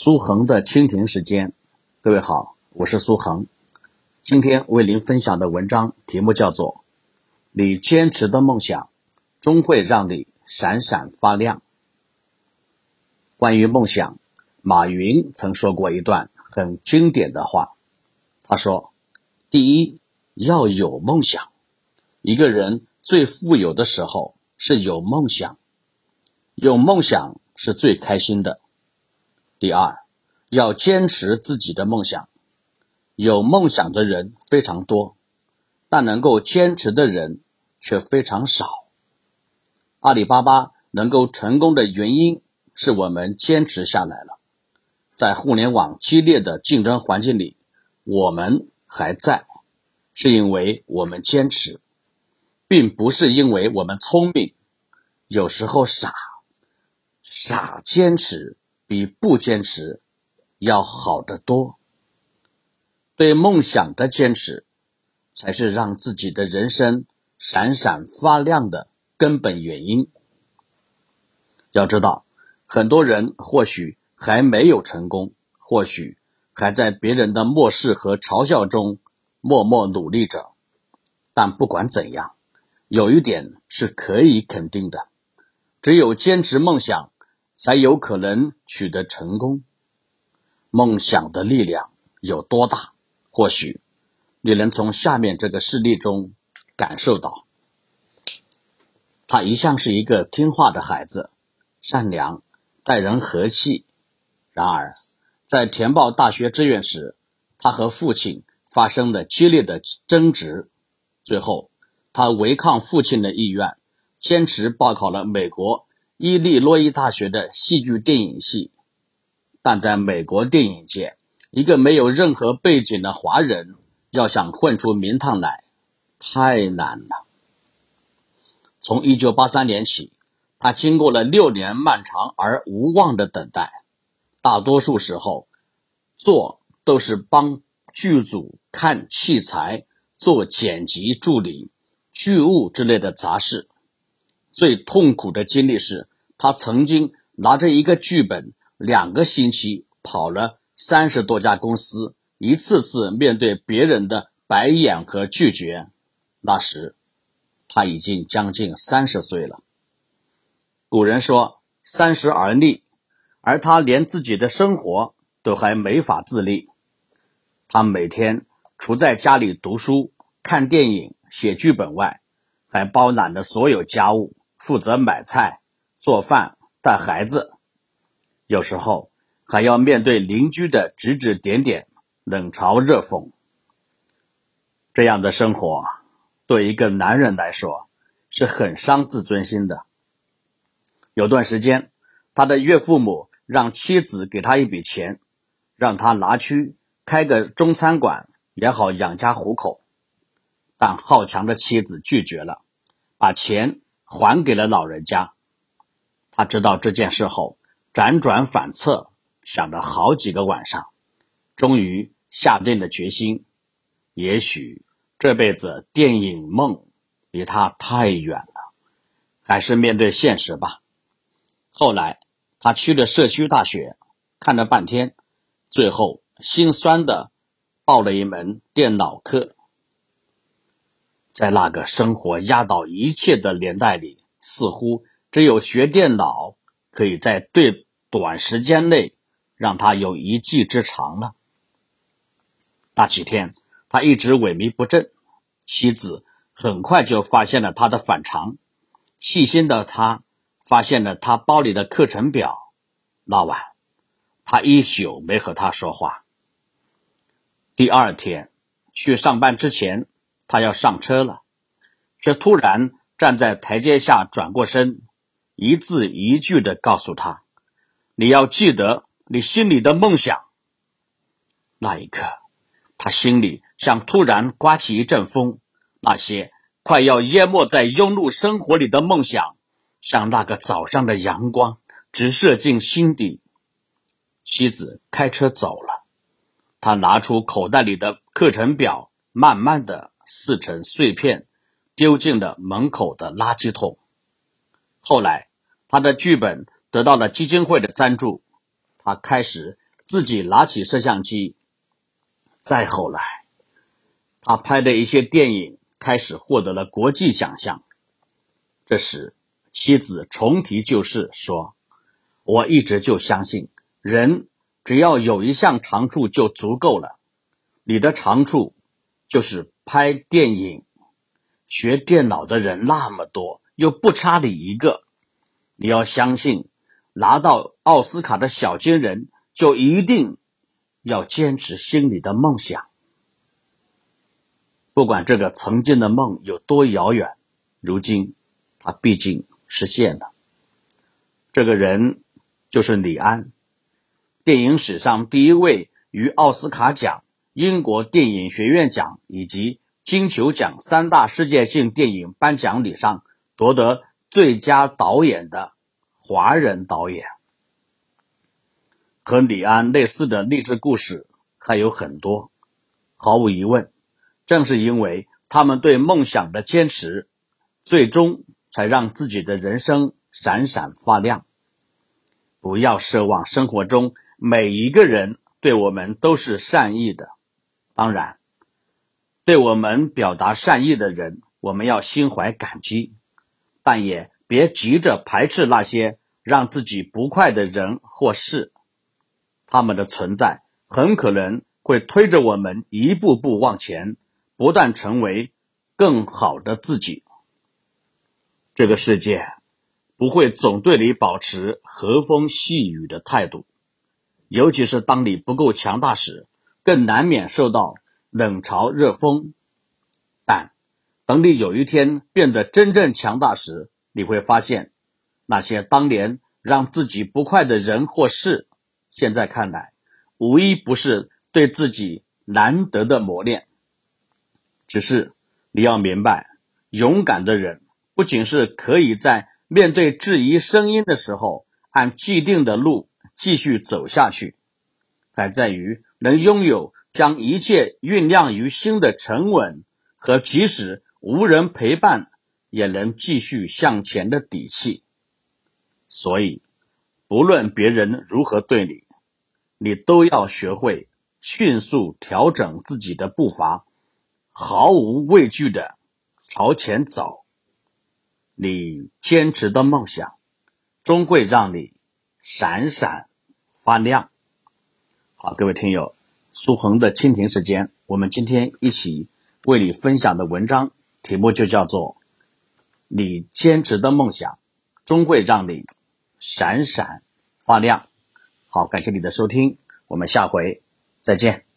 苏恒的蜻蜓时间，各位好，我是苏恒。今天为您分享的文章题目叫做《你坚持的梦想终会让你闪闪发亮》。关于梦想，马云曾说过一段很经典的话。他说：“第一，要有梦想。一个人最富有的时候是有梦想，有梦想是最开心的。”第二，要坚持自己的梦想。有梦想的人非常多，但能够坚持的人却非常少。阿里巴巴能够成功的原因，是我们坚持下来了。在互联网激烈的竞争环境里，我们还在，是因为我们坚持，并不是因为我们聪明。有时候傻，傻坚持。比不坚持要好得多。对梦想的坚持，才是让自己的人生闪闪发亮的根本原因。要知道，很多人或许还没有成功，或许还在别人的漠视和嘲笑中默默努力着。但不管怎样，有一点是可以肯定的：只有坚持梦想。才有可能取得成功。梦想的力量有多大？或许你能从下面这个事例中感受到。他一向是一个听话的孩子，善良，待人和气。然而，在填报大学志愿时，他和父亲发生了激烈的争执。最后，他违抗父亲的意愿，坚持报考了美国。伊利诺伊大学的戏剧电影系，但在美国电影界，一个没有任何背景的华人要想混出名堂来，太难了。从1983年起，他经过了六年漫长而无望的等待，大多数时候做都是帮剧组看器材、做剪辑助理、剧务之类的杂事。最痛苦的经历是，他曾经拿着一个剧本，两个星期跑了三十多家公司，一次次面对别人的白眼和拒绝。那时，他已经将近三十岁了。古人说“三十而立”，而他连自己的生活都还没法自立。他每天除在家里读书、看电影、写剧本外，还包揽了所有家务。负责买菜、做饭、带孩子，有时候还要面对邻居的指指点点、冷嘲热讽。这样的生活对一个男人来说是很伤自尊心的。有段时间，他的岳父母让妻子给他一笔钱，让他拿去开个中餐馆也好养家糊口，但好强的妻子拒绝了，把钱。还给了老人家。他知道这件事后，辗转反侧，想了好几个晚上，终于下定了决心：也许这辈子电影梦离他太远了，还是面对现实吧。后来，他去了社区大学，看了半天，最后心酸的报了一门电脑课。在那个生活压倒一切的年代里，似乎只有学电脑可以在最短时间内让他有一技之长了。那几天，他一直萎靡不振，妻子很快就发现了他的反常。细心的他发现了他包里的课程表。那晚，他一宿没和他说话。第二天去上班之前。他要上车了，却突然站在台阶下，转过身，一字一句的告诉他：“你要记得你心里的梦想。”那一刻，他心里像突然刮起一阵风，那些快要淹没在庸碌生活里的梦想，像那个早上的阳光，直射进心底。妻子开车走了，他拿出口袋里的课程表，慢慢的。撕成碎片，丢进了门口的垃圾桶。后来，他的剧本得到了基金会的赞助，他开始自己拿起摄像机。再后来，他拍的一些电影开始获得了国际奖项。这时，妻子重提旧事，说：“我一直就相信，人只要有一项长处就足够了。你的长处就是拍电影。学电脑的人那么多，又不差你一个。你要相信，拿到奥斯卡的小金人就一定。”要坚持心里的梦想，不管这个曾经的梦有多遥远，如今他毕竟实现了。这个人就是李安，电影史上第一位与奥斯卡奖、英国电影学院奖以及金球奖三大世界性电影颁奖礼上夺得最佳导演的华人导演。和李安类似的励志故事还有很多，毫无疑问，正是因为他们对梦想的坚持，最终才让自己的人生闪闪发亮。不要奢望生活中每一个人对我们都是善意的，当然，对我们表达善意的人，我们要心怀感激，但也别急着排斥那些让自己不快的人或事。他们的存在很可能会推着我们一步步往前，不断成为更好的自己。这个世界不会总对你保持和风细雨的态度，尤其是当你不够强大时，更难免受到冷嘲热讽。但等你有一天变得真正强大时，你会发现，那些当年让自己不快的人或事。现在看来，无一不是对自己难得的磨练。只是你要明白，勇敢的人不仅是可以在面对质疑声音的时候按既定的路继续走下去，还在于能拥有将一切酝酿于心的沉稳和即使无人陪伴也能继续向前的底气。所以，不论别人如何对你。你都要学会迅速调整自己的步伐，毫无畏惧的朝前走。你坚持的梦想，终会让你闪闪发亮。各位听友，苏恒的蜻蜓时间，我们今天一起为你分享的文章题目就叫做《你坚持的梦想，终会让你闪闪发亮》。好，感谢你的收听，我们下回再见。